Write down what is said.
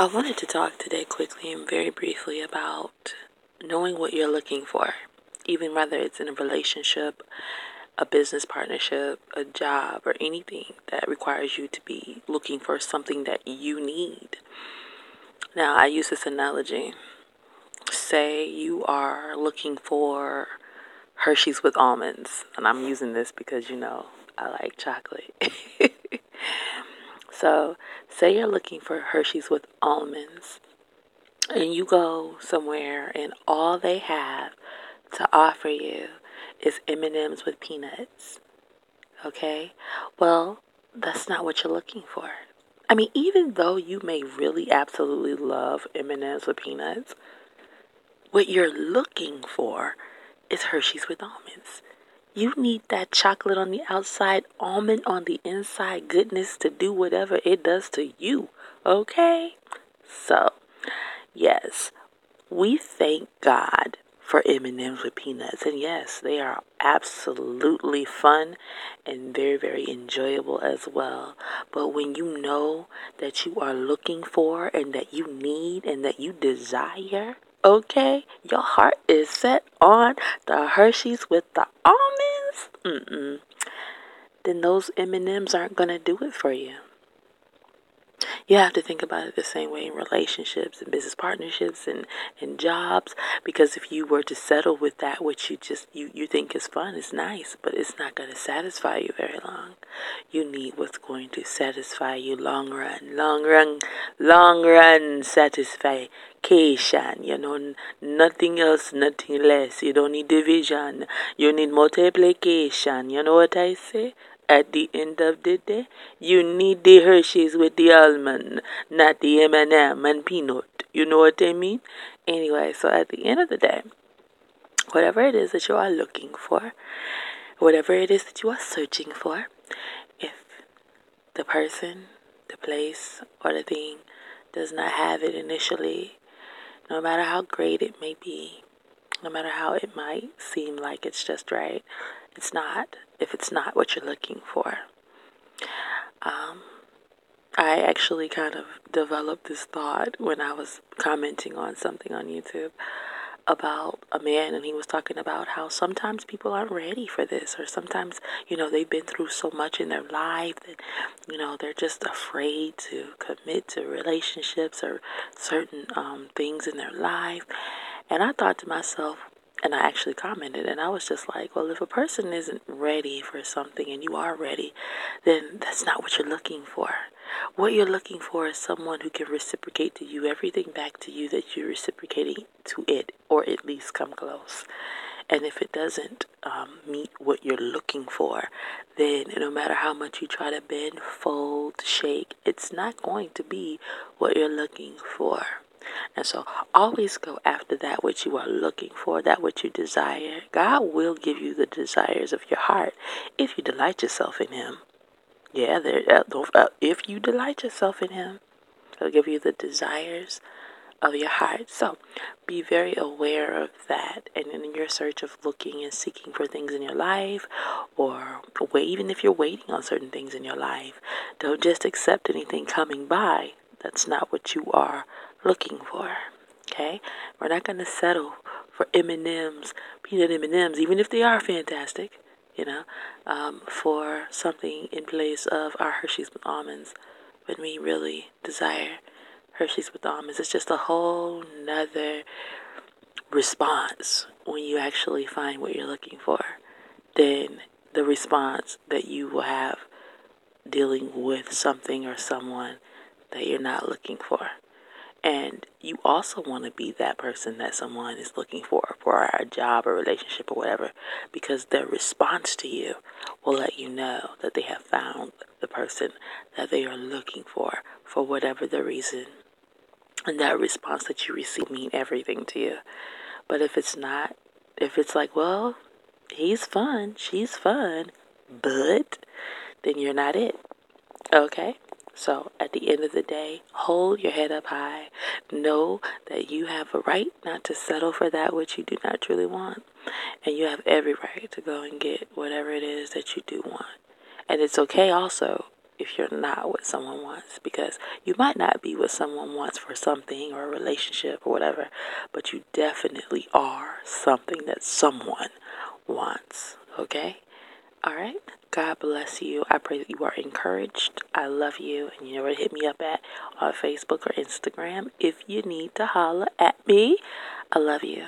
I wanted to talk today quickly and very briefly about knowing what you're looking for, even whether it's in a relationship, a business partnership, a job, or anything that requires you to be looking for something that you need. Now, I use this analogy. Say you are looking for Hershey's with almonds, and I'm using this because you know I like chocolate. So, say you're looking for Hershey's with almonds, and you go somewhere, and all they have to offer you is M&Ms with peanuts. Okay? Well, that's not what you're looking for. I mean, even though you may really absolutely love M&Ms with peanuts, what you're looking for is Hershey's with almonds. You need that chocolate on the outside, almond on the inside goodness to do whatever it does to you. Okay? So, yes, we thank God for M&Ms with peanuts. And yes, they are absolutely fun and very, very enjoyable as well. But when you know that you are looking for and that you need and that you desire, okay, your heart is set on the Hershey's with the almonds, mm-mm, then those M&Ms aren't going to do it for you. You have to think about it the same way in relationships and business partnerships and, and jobs. Because if you were to settle with that which you just you, you think is fun, is nice, but it's not going to satisfy you very long. You need what's going to satisfy you long run, long run, long run satisfaction. You know, nothing else, nothing less. You don't need division. You need multiplication. You know what I say? At the end of the day, you need the Hershey's with the almond, not the M&M and peanut. You know what I mean? Anyway, so at the end of the day, whatever it is that you are looking for, whatever it is that you are searching for, if the person, the place, or the thing does not have it initially, no matter how great it may be, no matter how it might seem like it's just right, it's not if it's not what you're looking for. Um, I actually kind of developed this thought when I was commenting on something on YouTube about a man and he was talking about how sometimes people aren't ready for this or sometimes you know they've been through so much in their life that you know they're just afraid to commit to relationships or certain um, things in their life and i thought to myself and I actually commented, and I was just like, well, if a person isn't ready for something and you are ready, then that's not what you're looking for. What you're looking for is someone who can reciprocate to you everything back to you that you're reciprocating to it, or at least come close. And if it doesn't um, meet what you're looking for, then no matter how much you try to bend, fold, shake, it's not going to be what you're looking for. And so always go after that which you are looking for, that which you desire. God will give you the desires of your heart if you delight yourself in Him. Yeah, there, uh, uh, if you delight yourself in Him, He'll give you the desires of your heart. So be very aware of that. And in your search of looking and seeking for things in your life, or even if you're waiting on certain things in your life, don't just accept anything coming by. That's not what you are looking for. Okay, we're not going to settle for M and M's, peanut M and M's, even if they are fantastic. You know, um, for something in place of our Hershey's with almonds, when we really desire Hershey's with almonds. It's just a whole nother response when you actually find what you're looking for than the response that you will have dealing with something or someone that you're not looking for. And you also want to be that person that someone is looking for for a job or relationship or whatever, because their response to you will let you know that they have found the person that they are looking for for whatever the reason. And that response that you receive mean everything to you. But if it's not, if it's like, well, he's fun, she's fun, but then you're not it. Okay? So at the end of the day, hold your head up high. Know that you have a right not to settle for that which you do not truly want. And you have every right to go and get whatever it is that you do want. And it's okay also if you're not what someone wants because you might not be what someone wants for something or a relationship or whatever, but you definitely are something that someone wants. Okay? All right? God bless you. I pray that you are encouraged. I love you. And you know where to hit me up at on Facebook or Instagram if you need to holler at me. I love you.